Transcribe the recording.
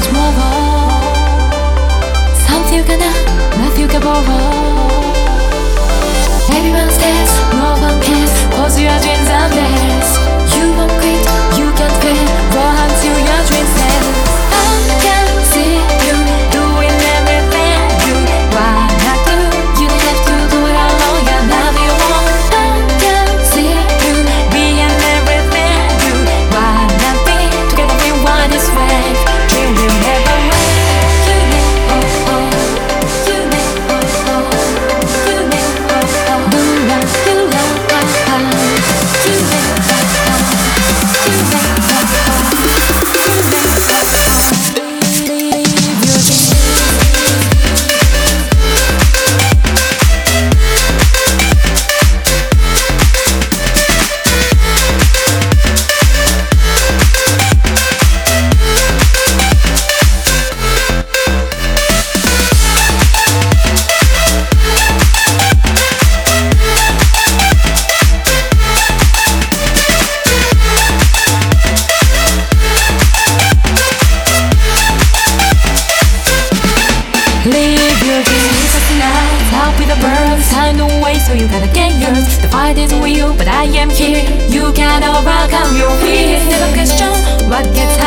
ンチモーサンティーかなマティーかボー Everyone stares, no one cares ポジは人山です You won't fighting with you, but I am here. You cannot overcome your fears. Never question what gets